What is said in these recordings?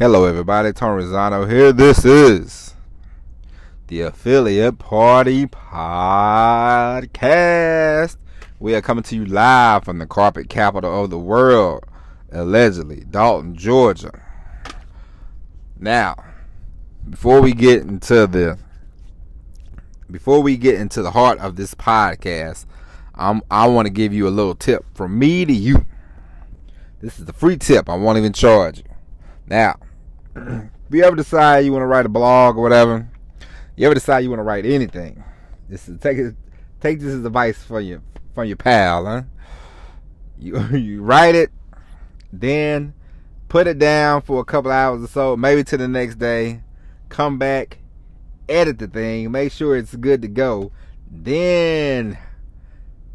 Hello, everybody. Tom Rosano here. This is the Affiliate Party Podcast. We are coming to you live from the carpet capital of the world, allegedly, Dalton, Georgia. Now, before we get into the before we get into the heart of this podcast, I'm, I want to give you a little tip from me to you. This is the free tip. I won't even charge you. Now, if you ever decide you want to write a blog or whatever, you ever decide you want to write anything, is take take this as advice from your from your pal, huh? You you write it, then put it down for a couple hours or so, maybe to the next day, come back, edit the thing, make sure it's good to go, then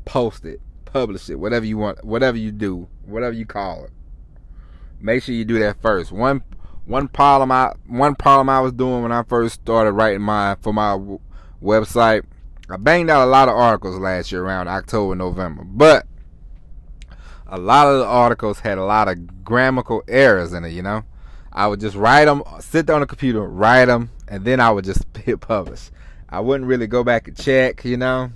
post it, publish it, whatever you want, whatever you do, whatever you call it. Make sure you do that first. One one problem I one problem I was doing when I first started writing my for my website. I banged out a lot of articles last year around October, November, but a lot of the articles had a lot of grammatical errors in it. You know, I would just write them, sit on the computer, write them, and then I would just hit publish. I wouldn't really go back and check. You know,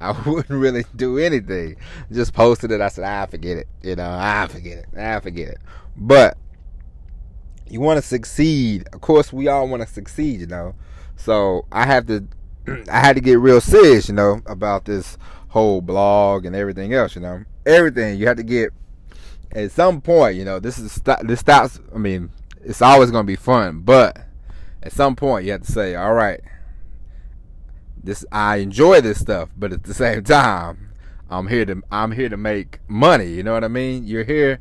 I wouldn't really do anything. Just posted it. I said, I forget it. You know, I forget it. I forget it. But you want to succeed. Of course, we all want to succeed, you know. So I have to, I had to get real serious, you know, about this whole blog and everything else, you know. Everything you have to get at some point, you know. This is this stops. I mean, it's always going to be fun, but at some point you have to say, all right, this I enjoy this stuff, but at the same time, I'm here to I'm here to make money. You know what I mean? You're here,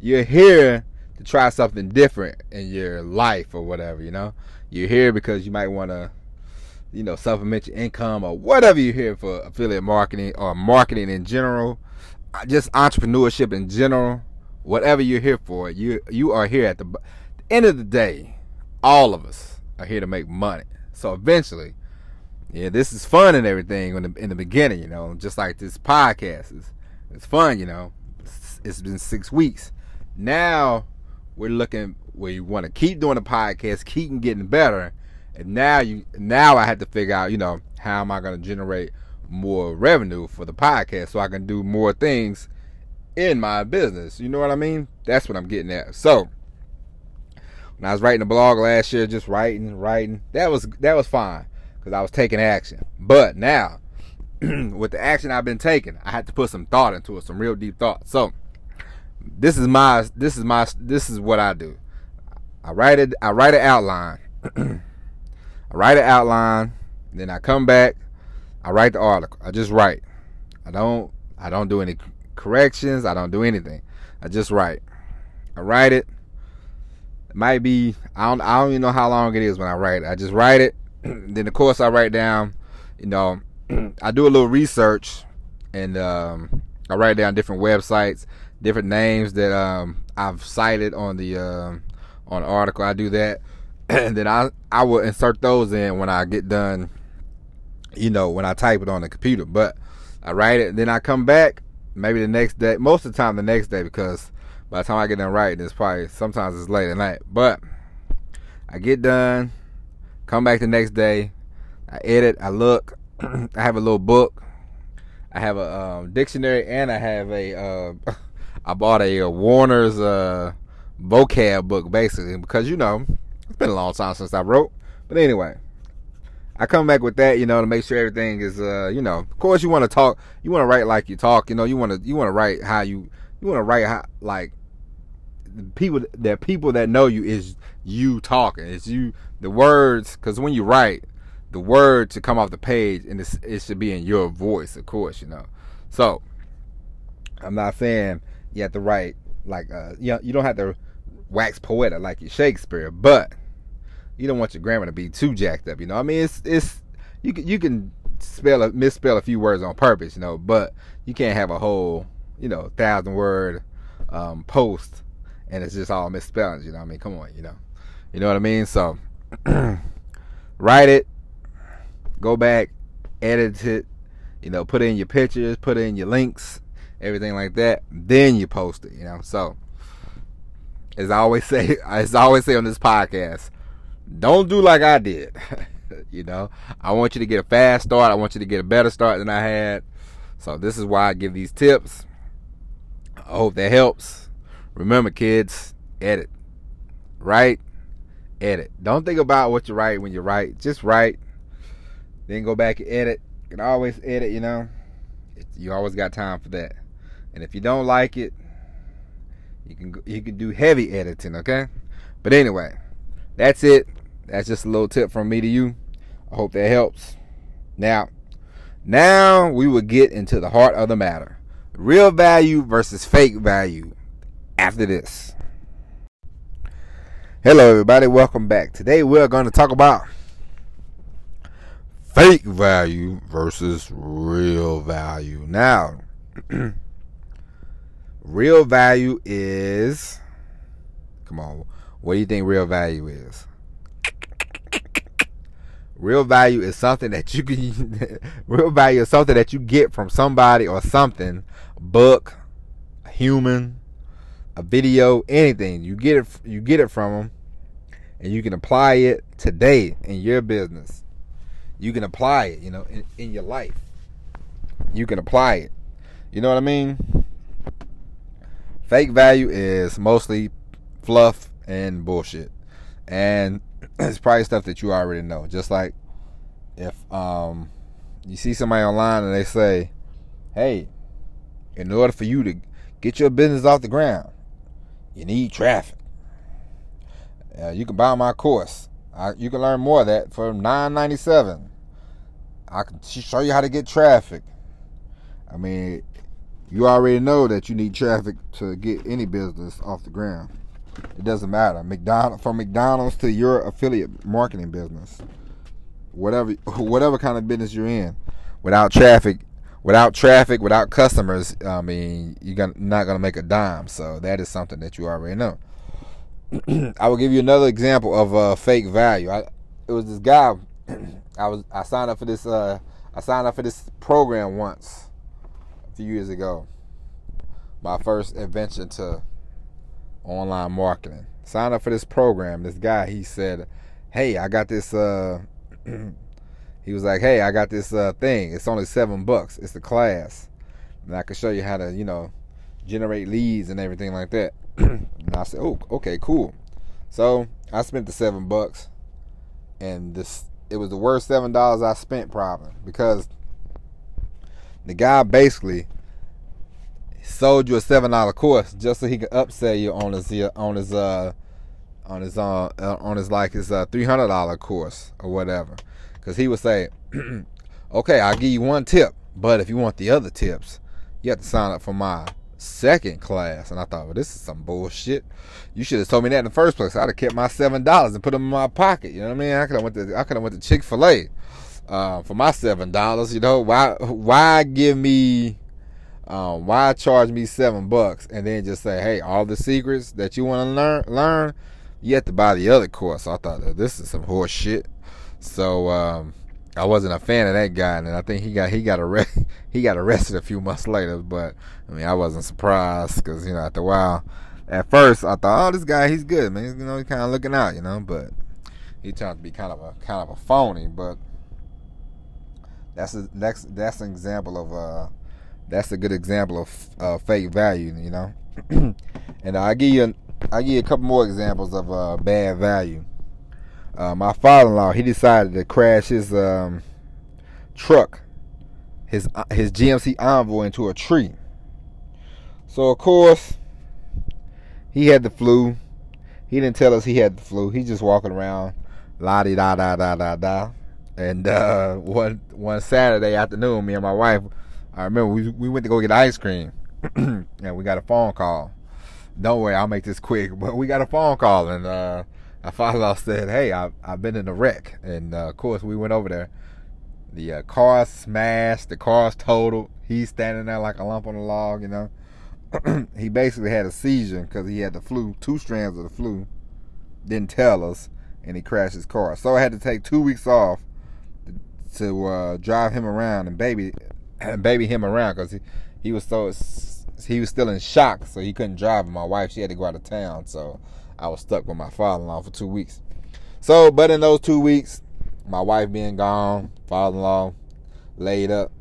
you're here to try something different in your life or whatever, you know? You're here because you might want to, you know, supplement your income or whatever you're here for affiliate marketing or marketing in general, uh, just entrepreneurship in general, whatever you're here for, you you are here at the, the end of the day, all of us are here to make money. So eventually, yeah, this is fun and everything in the, in the beginning, you know, just like this podcast is. It's fun, you know. it's, it's been six weeks. Now we're looking we want to keep doing the podcast, keep getting better. And now you now I have to figure out, you know, how am I going to generate more revenue for the podcast so I can do more things in my business. You know what I mean? That's what I'm getting at. So when I was writing the blog last year, just writing, writing, that was that was fine because I was taking action. But now, with the action I've been taking, I had to put some thought into it, some real deep thought. So this is my this is my this is what I do. I write it I write an outline. I write an outline, then I come back, I write the article. I just write. I don't I don't do any corrections, I don't do anything. I just write. I write it. It might be I don't I don't even know how long it is when I write it. I just write it. then of course I write down, you know, I do a little research and um, I write down different websites different names that um, I've cited on the uh, on the article. I do that, and then I I will insert those in when I get done. You know, when I type it on the computer, but I write it, then I come back maybe the next day. Most of the time, the next day because by the time I get done writing, it's probably sometimes it's late at night. But I get done, come back the next day, I edit, I look, I have a little book, I have a um, dictionary, and I have a uh, I bought a, a Warner's uh, vocab book basically because you know it's been a long time since I wrote. But anyway, I come back with that, you know, to make sure everything is, uh, you know, of course you want to talk, you want to write like you talk, you know, you want to, you want to write how you, you want to write how, like, people, that people that know you is you talking, it's you, the words, because when you write, the word to come off the page and it should be in your voice, of course, you know. So, I'm not saying you have to write like uh, you know, you don't have to wax poetic like your Shakespeare, but you don't want your grammar to be too jacked up. You know, I mean, it's it's you can you can spell a, misspell a few words on purpose, you know, but you can't have a whole you know thousand word um, post and it's just all misspellings. You know, I mean, come on, you know, you know what I mean. So write it, go back, edit it, you know, put in your pictures, put in your links, everything like that. Then you post it, you know. So as I always say, as I always say on this podcast, don't do like I did. you know, I want you to get a fast start. I want you to get a better start than I had. So this is why I give these tips. I hope that helps. Remember, kids, edit. Write, edit. Don't think about what you write when you write. Just write. Then go back and edit. You can always edit, you know. You always got time for that. And if you don't like it, you can you can do heavy editing, okay? But anyway, that's it. That's just a little tip from me to you. I hope that helps. Now, now we will get into the heart of the matter. Real value versus fake value after this. Hello everybody, welcome back. Today we're going to talk about fake value versus real value. Now, real value is come on, what do you think real value is? Real value is something that you can real value is something that you get from somebody or something, book, human, a video, anything. You get it you get it from them and you can apply it today in your business. You can apply it, you know, in, in your life. You can apply it. You know what I mean? Fake value is mostly fluff and bullshit. And it's probably stuff that you already know. Just like if um you see somebody online and they say, "Hey, in order for you to get your business off the ground, you need traffic. Uh, you can buy my course. I, you can learn more of that for nine ninety seven. I can show you how to get traffic. I mean, you already know that you need traffic to get any business off the ground. It doesn't matter. McDonald from McDonald's to your affiliate marketing business. Whatever whatever kind of business you're in. Without traffic, without traffic, without customers, I mean, you're not going to make a dime. So that is something that you already know. I will give you another example of uh, fake value. I, it was this guy. I was I signed up for this. Uh, I signed up for this program once few years ago. My first adventure to online marketing. Signed up for this program. This guy, he said, "Hey, I got this." Uh, he was like, "Hey, I got this uh, thing. It's only seven bucks. It's the class, and I can show you how to, you know, generate leads and everything like that." and I said, "Oh, okay, cool." So I spent the seven bucks, and this it was the worst seven dollars I spent probably because the guy basically sold you a seven dollar course just so he could upsell you on his on his uh on his uh, on his like his uh, three hundred dollar course or whatever, because he would say, "Okay, I'll give you one tip, but if you want the other tips, you have to sign up for my second class." And I thought, "Well, this is some bullshit. You should have told me that in the first place. I'd have kept my seven dollars and put them in my pocket. You know what I mean? I could have went to I could have went to Chick Fil A uh, for my seven dollars. You know why? Why give me?" Um, why charge me seven bucks and then just say, hey, all the secrets that you want to learn, learn, you have to buy the other course. I thought this is some horse shit. So um, I wasn't a fan of that guy, and I think he got he got arrested. he got arrested a few months later. But I mean, I wasn't surprised because you know after a while, at first I thought, oh, this guy he's good, man. You know, he's kind of looking out, you know. But he turned to be kind of a kind of a phony. But that's a, that's that's an example of uh that's a good example of uh, fake value, you know. and I give you I give you a couple more examples of uh, bad value. Uh, my father-in-law he decided to crash his um, truck, his uh, his GMC Envoy into a tree. So of course he had the flu. He didn't tell us he had the flu. He's just walking around, la di da da da da da. And uh, one one Saturday afternoon, me and my wife, I remember we we went to go get ice cream, and we got a phone call don't worry, I'll make this quick. But we got a phone call, and uh, our father said, "Hey, I've, I've been in a wreck," and uh, of course we went over there. The uh, car smashed, the car's totaled. He's standing there like a lump on a log, you know. he basically had a seizure because he had the flu, two strands of the flu. Didn't tell us, and he crashed his car. So I had to take two weeks off to uh, drive him around and baby and baby him around because he, he was so he was still in shock, so he couldn't drive. My wife, she had to go out of town, so I was stuck with my father-in-law for two weeks. So, but in those two weeks, my wife being gone, father-in-law laid up,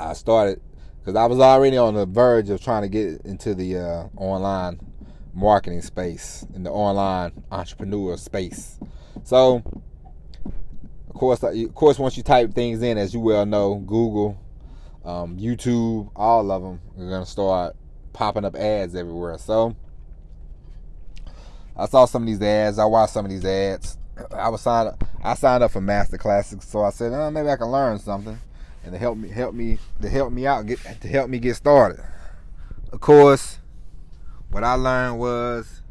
I started because I was already on the verge of trying to get into the uh, online marketing space, in the online entrepreneur space. So, of course, of course, once you type things in, as you well know, Google, um, YouTube, all of them are gonna start popping up ads everywhere. So, I saw some of these ads. I watched some of these ads. I was signed. Up, I signed up for master classes, so I said, oh, maybe I can learn something, and to help me, help me, to help me out, get to help me get started. Of course, what I learned was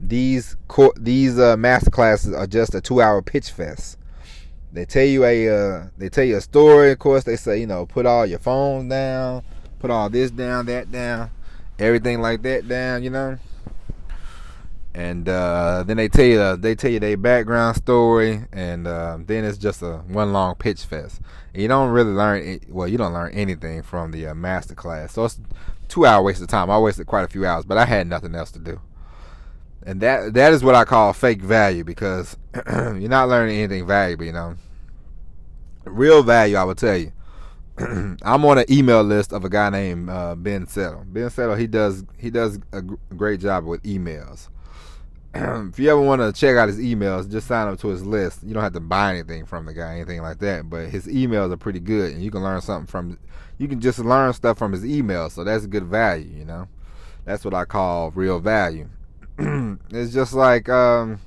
these these uh, master classes are just a two hour pitch fest. They tell you a uh, they tell you a story. Of course, they say you know put all your phones down, put all this down, that down, everything like that down. You know, and uh, then they tell you they tell you their background story, and uh, then it's just a one long pitch fest. And you don't really learn well. You don't learn anything from the uh, master class, so it's two hour waste of time. I wasted quite a few hours, but I had nothing else to do and that that is what I call fake value because you're not learning anything valuable. You know, real value. I will tell you. I'm on an email list of a guy named uh, Ben Settle. Ben Settle, he does he does a great job with emails. if you ever want to check out his emails, just sign up to his list. You don't have to buy anything from the guy, anything like that. But his emails are pretty good, and you can learn something from. You can just learn stuff from his emails, so that's good value. You know, that's what I call real value. it's just like um,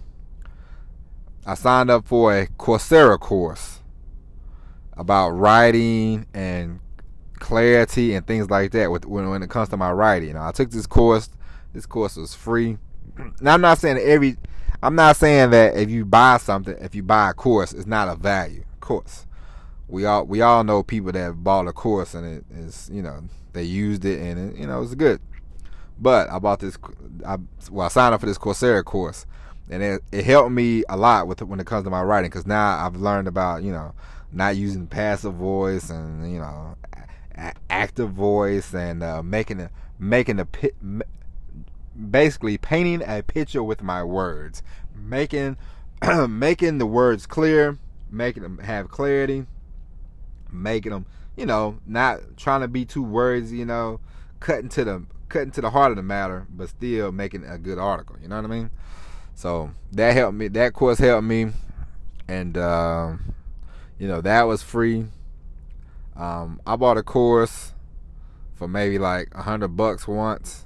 I signed up for a Coursera course about writing and clarity and things like that with, when, when it comes to my writing. I took this course. This course was free. Now I'm not saying every I'm not saying that if you buy something, if you buy a course, it's not a value Of course. We all we all know people that bought a course and it is you know they used it and it, you know it's good. But I bought this. I, well, I signed up for this Coursera course, and it, it helped me a lot with when it comes to my writing because now I've learned about you know not using passive voice and you know active voice and uh, making a making a basically painting a picture with my words making making the words clear making them have clarity making them you know not trying to be too words you know cutting to the cutting to the heart of the matter, but still making a good article. You know what I mean? So that helped me. That course helped me, and uh, you know that was free. Um, I bought a course for maybe like a hundred bucks once,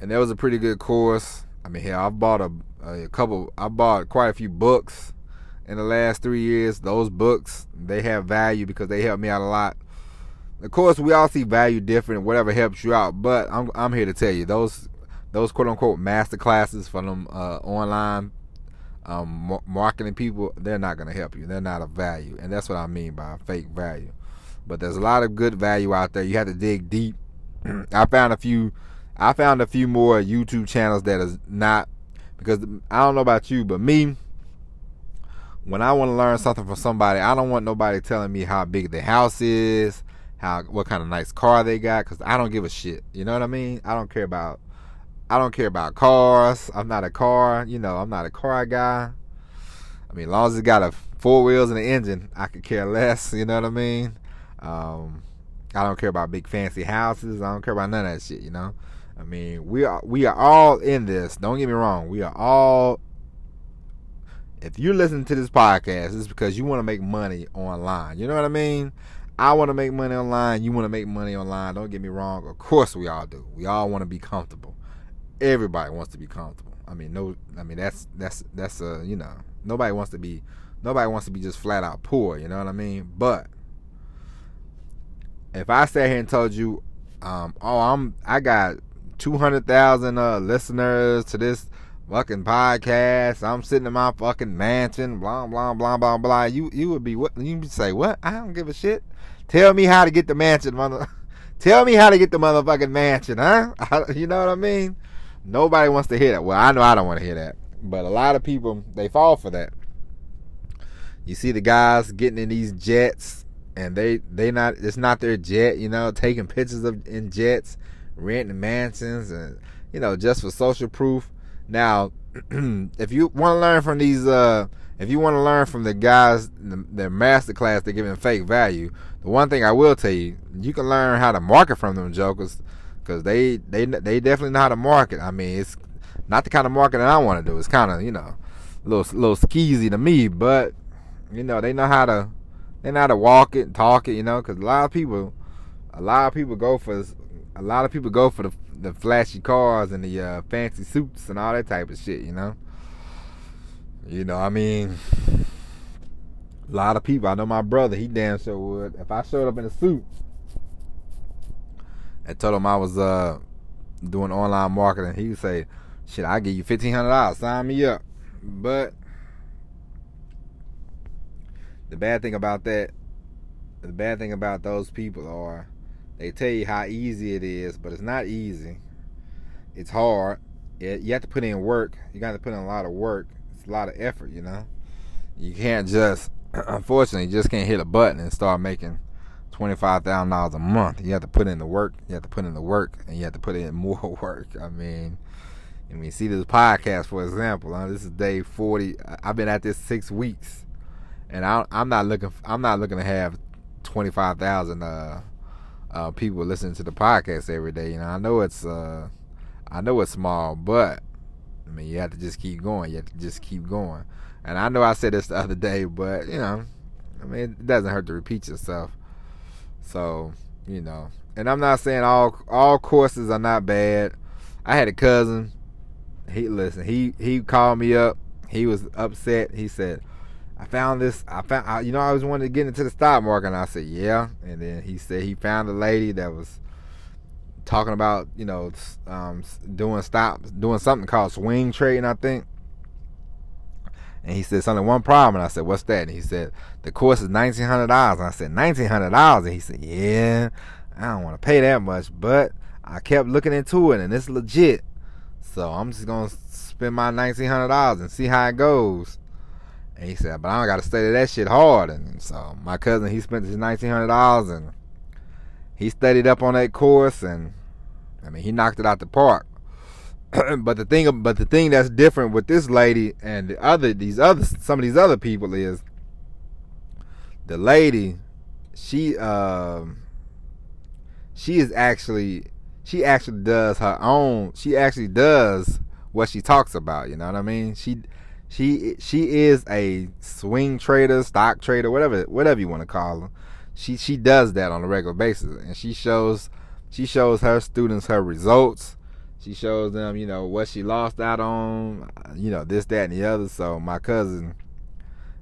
and that was a pretty good course. I mean, hell, I bought a, a couple. I bought quite a few books in the last three years. Those books they have value because they helped me out a lot. Of course, we all see value different, whatever helps you out. But I'm I'm here to tell you those those quote unquote master classes for them uh, online um, marketing people, they're not going to help you. They're not of value, and that's what I mean by fake value. But there's a lot of good value out there. You have to dig deep. I found a few. I found a few more YouTube channels that is not because I don't know about you, but me, when I want to learn something from somebody, I don't want nobody telling me how big the house is, how what kind of nice car they got because I don't give a shit. You know what I mean? I don't care about I don't care about cars. I'm not a car. You know, I'm not a car guy. I mean, as long as it's got a four wheels and an engine, I could care less. You know what I mean? Um, I don't care about big fancy houses. I don't care about none of that shit. You know? I mean, we are we are all in this. Don't get me wrong. We are all. If you're listening to this podcast, it's because you want to make money online. You know what I mean? I want to make money online. You want to make money online. Don't get me wrong. Of course, we all do. We all want to be comfortable. Everybody wants to be comfortable. I mean, no. I mean, that's that's that's a you know nobody wants to be nobody wants to be just flat out poor. You know what I mean? But if I sat here and told you, um, oh, I'm I got two hundred thousand uh, listeners to this fucking podcast. I'm sitting in my fucking mansion, blah blah blah blah blah. You you would be what you would say what? I don't give a shit. Tell me how to get the mansion, mother. Tell me how to get the motherfucking mansion, huh? you know what I mean? Nobody wants to hear that. Well, I know I don't want to hear that, but a lot of people they fall for that. You see the guys getting in these jets, and they they not it's not their jet, you know, taking pictures of in jets, renting mansions, and you know just for social proof. Now, if you want to learn from these, uh, if you want to learn from the guys, the, their master class, they're giving fake value. The one thing I will tell you, you can learn how to market from them jokers, because they they they definitely know how to market. I mean, it's not the kind of marketing I want to do. It's kind of you know, a little little skeezy to me, but you know they know how to they know how to walk it, and talk it. You know, because a lot of people, a lot of people go for a lot of people go for the the flashy cars and the uh, fancy suits and all that type of shit. You know. You know, I mean, a lot of people. I know my brother. He damn sure would. If I showed up in a suit and told him I was uh doing online marketing, he would say, "Shit, I give you fifteen hundred dollars. Sign me up." But the bad thing about that, the bad thing about those people are, they tell you how easy it is, but it's not easy. It's hard. You have to put in work. You got to put in a lot of work It's a lot of effort, you know. You can't just, unfortunately, you just can't hit a button and start making twenty five thousand dollars a month. You have to put in the work. You have to put in the work, and you have to put in more work. I mean, I mean, see this podcast for example. Huh? This is day forty. I've been at this six weeks, and I, am not looking. I'm not looking to have twenty five thousand uh, uh, people listening to the podcast every day. You know, I know it's uh, I know it's small, but I mean, you have to just keep going. You have to just keep going. And I know I said this the other day, but you know, I mean, it doesn't hurt to repeat yourself. So, you know, and I'm not saying all all courses are not bad. I had a cousin. He listen. He he called me up. He was upset. He said, "I found this. I found. I, you know, I was wanting to get into the stock market." And I said, "Yeah." And then he said he found a lady that was talking about you know um, doing stop doing something called swing trading, I think. And he said it's only one problem, and I said, "What's that?" And he said, "The course is nineteen hundred dollars." And I said, 1900 dollars." And he said, "Yeah, I don't want to pay that much, but I kept looking into it, and it's legit. So I'm just gonna spend my nineteen hundred dollars and see how it goes." And he said, "But I don't got to study that shit hard." And so my cousin, he spent his nineteen hundred dollars and he studied up on that course and I mean he knocked it out the park. but the thing but the thing that's different with this lady and the other these other some of these other people is the lady she um she is actually she actually does her own she actually does what she talks about, you know what I mean? She she she is a swing trader, stock trader, whatever whatever you want to call her she she does that on a regular basis, and she shows she shows her students her results. She shows them, you know, what she lost out on, you know, this, that, and the other. So my cousin,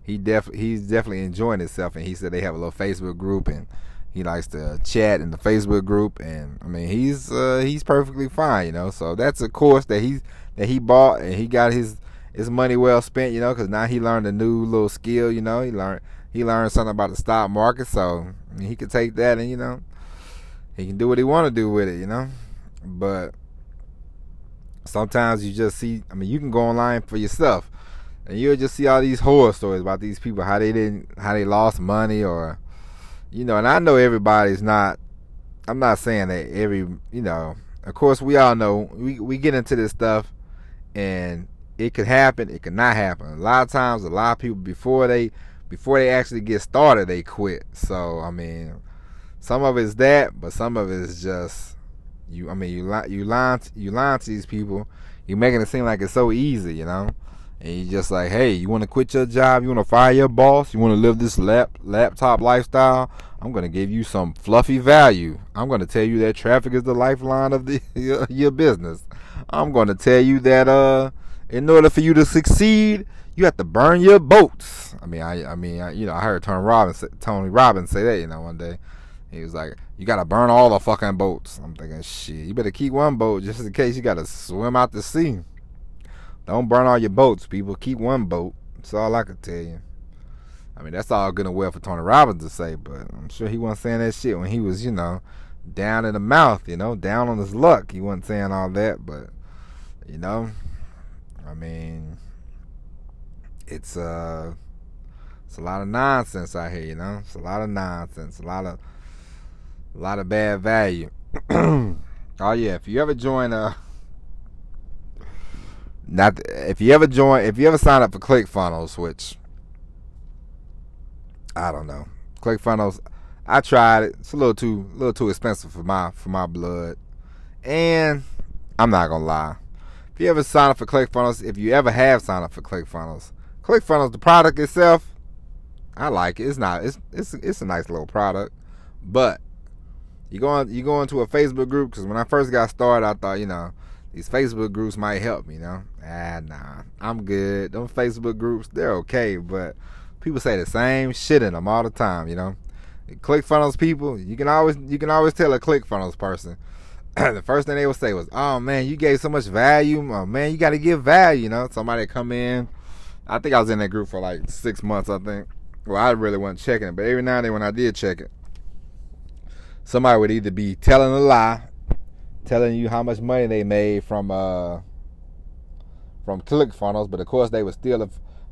he def he's definitely enjoying himself, and he said they have a little Facebook group, and he likes to chat in the Facebook group, and I mean he's uh, he's perfectly fine, you know. So that's a course that he that he bought, and he got his his money well spent, you know, because now he learned a new little skill, you know. He learned he learned something about the stock market, so he could take that and you know he can do what he want to do with it, you know. But sometimes you just see. I mean, you can go online for yourself, and you'll just see all these horror stories about these people how they didn't, how they lost money, or you know. And I know everybody's not. I'm not saying that every, you know. Of course, we all know we we get into this stuff, and it could happen. It could not happen. A lot of times, a lot of people before they before they actually get started, they quit. So I mean, some of it's that, but some of it's just you. I mean, you lie, you lying, you lying to these people. You're making it seem like it's so easy, you know. And you just like, hey, you want to quit your job? You want to fire your boss? You want to live this lap laptop lifestyle? I'm gonna give you some fluffy value. I'm gonna tell you that traffic is the lifeline of the your, your business. I'm gonna tell you that uh, in order for you to succeed, you have to burn your boats. I mean, I, I mean, I, you know, I heard Tony Robbins, Tony Robbins say that, you know, one day. He was like, "You gotta burn all the fucking boats." I'm thinking, shit, you better keep one boat just in case you gotta swim out to sea. Don't burn all your boats, people. Keep one boat. That's all I can tell you. I mean, that's all good and well for Tony Robbins to say, but I'm sure he wasn't saying that shit when he was, you know, down in the mouth, you know, down on his luck. He wasn't saying all that, but you know, I mean, it's uh It's a lot of nonsense out here, you know. It's a lot of nonsense, a lot of, a lot of bad value. oh yeah, if you ever join a, not if you ever join, if you ever sign up for ClickFunnels, which I don't know, ClickFunnels. I tried it. It's a little too, a little too expensive for my for my blood, and I'm not gonna lie. If you ever sign up for ClickFunnels, if you ever have signed up for ClickFunnels, ClickFunnels, the product itself, I like it. It's not. It's it's it's a nice little product, but you go on you go into a Facebook group because when I first got started, I thought you know these Facebook groups might help. You know, ah nah, I'm good. Them Facebook groups they're okay, but people say the same shit in them all the time. You know, ClickFunnels people, you can always you can always tell a ClickFunnels person. the first thing they would say was, "Oh man, you gave so much value. Oh, man, you got to give value." You know, somebody come in. I think I was in that group for like six months. I think well, I really wasn't checking it, but every now and then when I did check it, somebody would either be telling a lie, telling you how much money they made from uh from ClickFunnels, but of course they would steal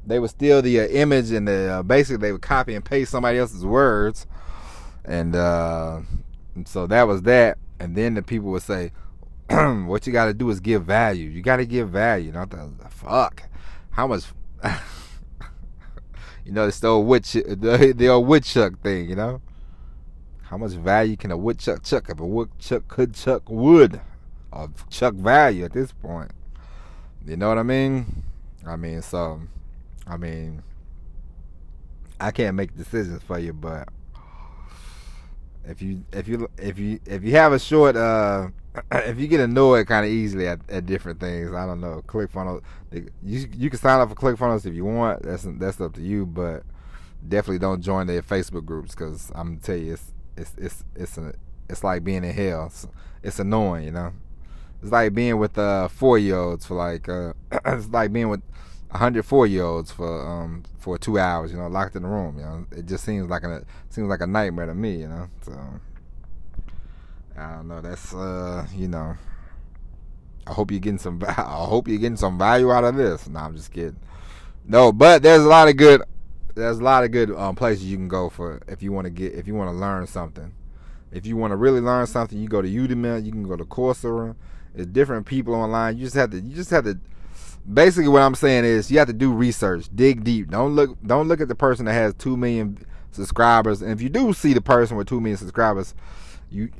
they would steal the uh, image and the uh, basically they would copy and paste somebody else's words, and uh, so that was that. And then the people would say, "What you got to do is give value. You got to give value." Not the fuck. How much? You know, it's the old wood the, the old woodchuck thing. You know, how much value can a woodchuck chuck if a woodchuck could chuck wood or chuck value at this point? You know what I mean? I mean, so, I mean, I can't make decisions for you, but if you if you if you if you have a short uh if you get annoyed kind of easily at, at different things, I don't know. ClickFunnels, you you can sign up for ClickFunnels if you want. That's that's up to you, but definitely don't join their Facebook groups because I'm gonna tell you, it's it's it's it's a, it's like being in hell. It's, it's annoying, you know. It's like being with uh four year olds for like uh it's like being with 104 year olds for um for two hours, you know, locked in the room. You know, it just seems like a seems like a nightmare to me, you know. So I don't know. That's uh, you know. I hope you're getting some. I hope you're getting some value out of this. No, I'm just kidding. No, but there's a lot of good. There's a lot of good um, places you can go for if you want to get if you want to learn something. If you want to really learn something, you go to Udemy. You can go to Coursera. There's different people online. You just have to. You just have to. Basically, what I'm saying is you have to do research, dig deep. Don't look. Don't look at the person that has two million subscribers. And if you do see the person with two million subscribers, you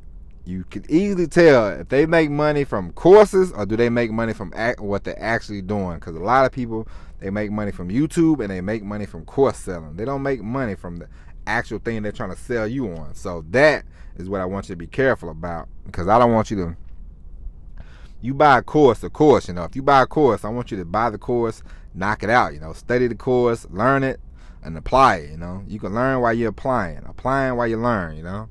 you can easily tell if they make money from courses or do they make money from act, what they're actually doing. Because a lot of people they make money from YouTube and they make money from course selling. They don't make money from the actual thing they're trying to sell you on. So that is what I want you to be careful about because I don't want you to. You buy a course, a course, you know. If you buy a course, I want you to buy the course, knock it out, you know. Study the course, learn it, and apply it, you know. You can learn while you're applying, applying while you learn, you know.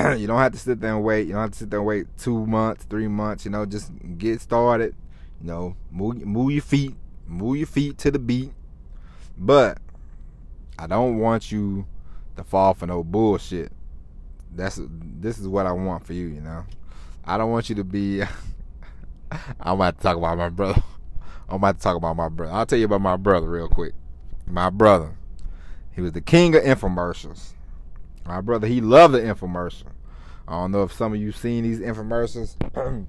you don't have to sit there and wait. You don't have to sit there and wait two months, three months. You know, just get started. You know, move move your feet, move your feet to the beat. But I don't want you to fall for no bullshit. That's this is what I want for you. You know, I don't want you to be. I'm about to talk about my brother. I'm about to talk about my brother. I'll tell you about my brother real quick. My brother, he was the king of infomercials. My brother, he loved the infomercial. I don't know if some of you seen these infomercials.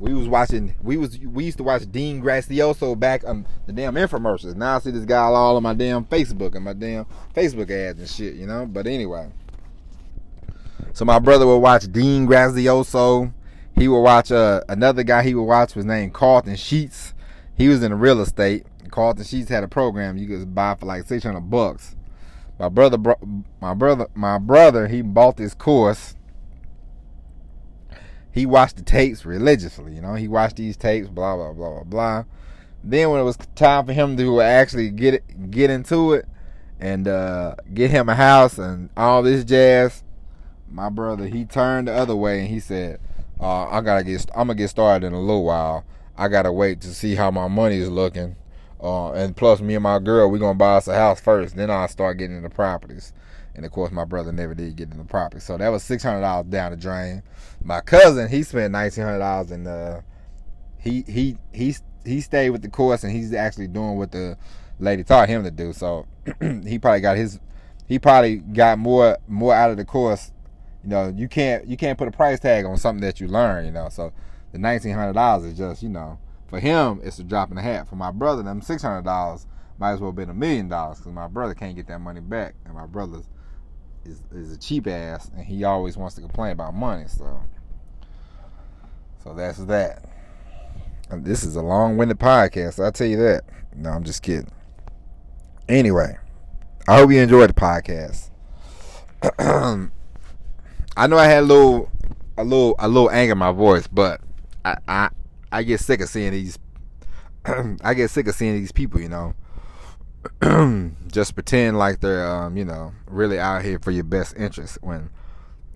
we was watching. We was we used to watch Dean Graziosi back on the damn infomercials. Now I see this guy all on my damn Facebook and my damn Facebook ads and shit. You know. But anyway, so my brother would watch Dean Graziosi. He would watch uh, another guy. He would watch was named Carleton Sheets. He was in real estate. Carleton Sheets had a program you could buy for like six hundred bucks my brother, my brother, my brother, he bought this course. He watched the tapes religiously, you know. He watched these tapes, blah blah blah blah blah. Then when it was time for him to actually get it, get into it, and uh, get him a house and all this jazz, my brother he turned the other way and he said, uh, "I gotta get, I'm gonna get started in a little while. I gotta wait to see how my money is looking." Uh, and plus, me and my girl, we gonna buy us a house first. Then I'll start getting into properties. And of course, my brother never did get into property, so that was six hundred dollars down the drain. My cousin, he spent nineteen hundred dollars, and uh, he he he he stayed with the course and he's actually doing what the lady taught him to do. So he probably got his he probably got more more out of the course. You know, you can't you can't put a price tag on something that you learn. You know, so the nineteen hundred dollars is just you know for him it's a drop in the hat. For my brother, them six hundred dollars might as well have been a million dollars because my brother can't get that money back, and my brother is is a cheap ass, and he always wants to complain about money. So, so that's that. And this is a long-winded podcast. I'll tell you that. No, I'm just kidding. Anyway, I hope you enjoyed the podcast. I know I had a little, a little, a little anger in my voice, but I, I, I get sick of seeing these. I get sick of seeing these people, you know, just pretend like they're, um, you know, really out here for your best interest. When,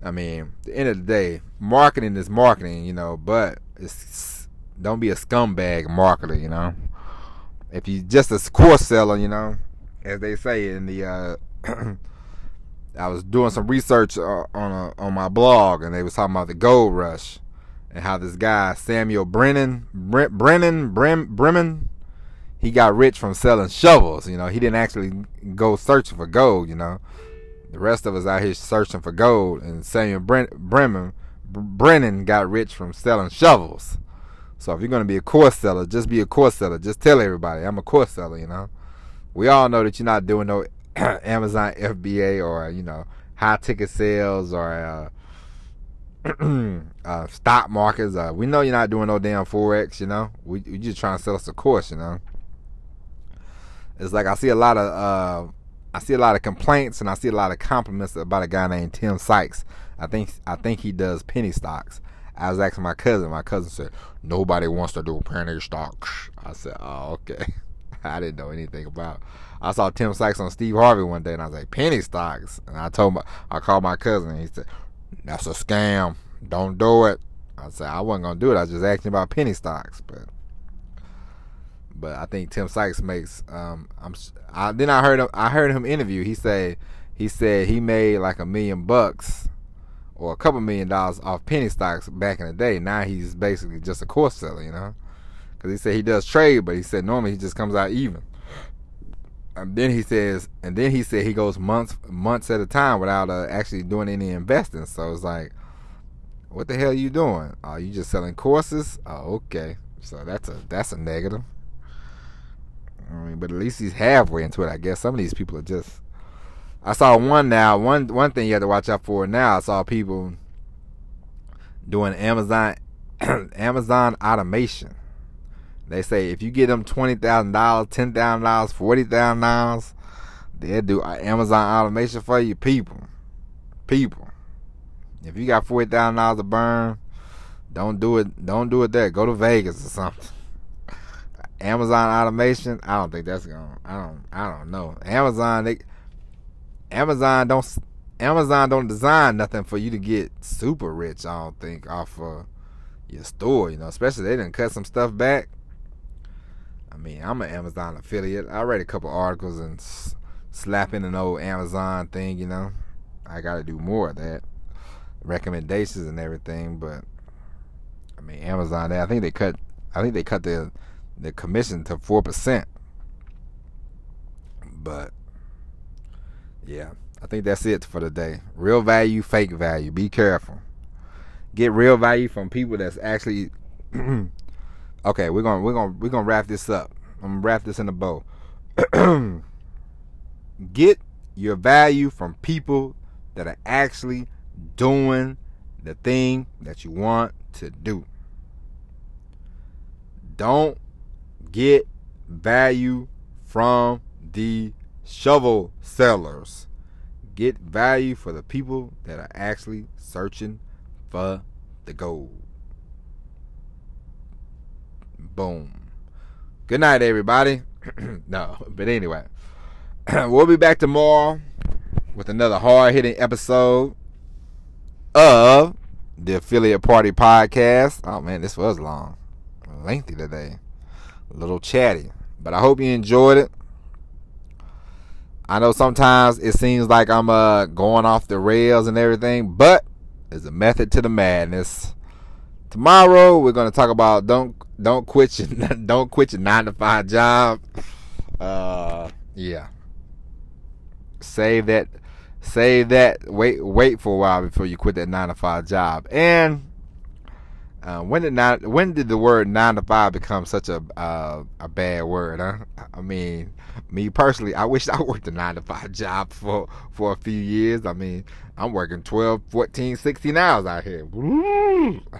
I mean, the end of the day, marketing is marketing, you know, but it's don't be a scumbag marketer, you know. If you just a course seller, you know, as they say in the uh, I was doing some research uh, on a, on my blog, and they was talking about the gold rush and how this guy Samuel Brennan Bre- Brennan Brem, Bremen he got rich from selling shovels. You know, he didn't actually go searching for gold. You know, the rest of us out here searching for gold, and Samuel Bre- Bremen Brennan got rich from selling shovels. So if you're gonna be a course seller, just be a course seller. Just tell everybody I'm a course seller. You know, we all know that you're not doing no Amazon FBA or you know high ticket sales or uh, uh, stock markets. Uh, we know you're not doing no damn forex. You know, we we just trying to sell us a course. You know, it's like I see a lot of uh, I see a lot of complaints and I see a lot of compliments about a guy named Tim Sykes. I think I think he does penny stocks. I was asking my cousin. My cousin said nobody wants to do penny stocks. I said, oh okay. I didn't know anything about. I saw Tim Sykes on Steve Harvey one day, and I was like, penny stocks. And I told my, I called my cousin, and he said, that's a scam. Don't do it. I said I wasn't gonna do it. I was just asking about penny stocks, but but I think Tim Sykes makes. Um, I'm. I, then I heard him. I heard him interview. He said he said he made like a million bucks or a couple million dollars off penny stocks back in the day. Now he's basically just a course seller, you know because he said he does trade, but he said normally he just comes out even. And then he says, and then he said he goes months months at a time without uh, actually doing any investing. So it's like, what the hell are you doing? Are you just selling courses? Oh, okay. So that's a that's a negative. I mean, but at least he's halfway into it. I guess some of these people are just. I saw one now. One one thing you have to watch out for now. I saw people doing Amazon Amazon automation. They say if you get them twenty thousand dollars, ten thousand dollars, forty thousand dollars, they'll do Amazon automation for you. People, people. If you got forty thousand dollars to burn, don't do it. Don't do it there. Go to Vegas or something. Amazon automation. I don't think that's gonna. I don't. I don't know. Amazon. They, Amazon don't. Amazon don't design nothing for you to get super rich. I don't think off of your store. You know, especially they didn't cut some stuff back. Mean, I'm an Amazon affiliate. I read a couple articles and s- slap in an old Amazon thing, you know. I got to do more of that. Recommendations and everything, but I mean, Amazon, I think they cut I think they cut the the commission to 4%. But yeah, I think that's it for today. Real value, fake value. Be careful. Get real value from people that's actually Okay, we're gonna we're gonna we're gonna wrap this up. I'm gonna wrap this in a bow. Get your value from people that are actually doing the thing that you want to do. Don't get value from the shovel sellers. Get value for the people that are actually searching for the gold. Boom. Good night, everybody. no, but anyway, we'll be back tomorrow with another hard hitting episode of the Affiliate Party Podcast. Oh man, this was long, lengthy today, a little chatty, but I hope you enjoyed it. I know sometimes it seems like I'm uh, going off the rails and everything, but there's a method to the madness. Tomorrow we're gonna talk about don't don't quit your don't quit your nine to five job. Uh, yeah. Save that. Save that. Wait wait for a while before you quit that nine to five job. And uh, when did nine, when did the word nine to five become such a uh, a bad word? Huh? I mean, me personally, I wish I worked a nine to five job for for a few years. I mean, I'm working 12, 14, 16 hours out here.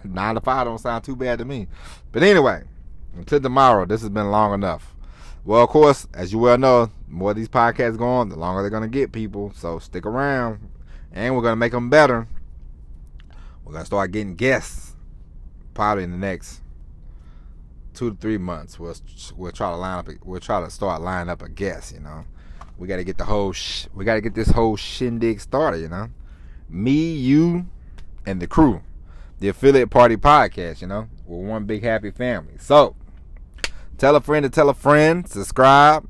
Nine to five don't sound too bad to me. But anyway, until tomorrow, this has been long enough. Well, of course, as you well know, more these podcasts go on, the longer they're gonna get people. So stick around, and we're gonna make them better. We're gonna start getting guests probably in the next two to three months, we'll we'll try to line up. We'll try to start lining up a guest. You know, we got to get the whole. Sh- we got to get this whole shindig started. You know, me, you, and the crew, the affiliate party podcast. You know, we're one big happy family. So, tell a friend to tell a friend. Subscribe.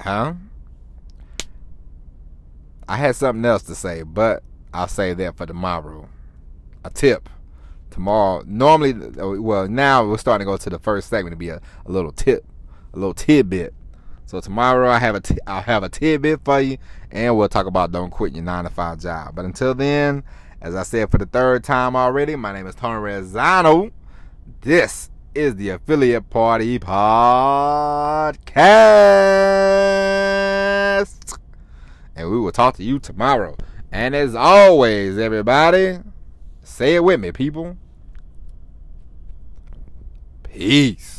Huh? I had something else to say, but I'll say that for tomorrow. A tip tomorrow. Normally, well, now we're starting to go to the first segment to be a, a little tip, a little tidbit. So tomorrow I have a t- I'll have a tidbit for you, and we'll talk about don't quit your nine to five job. But until then, as I said for the third time already, my name is Tony Rezano. This is the Affiliate Party Podcast. And we will talk to you tomorrow. And as always, everybody, say it with me, people. Peace.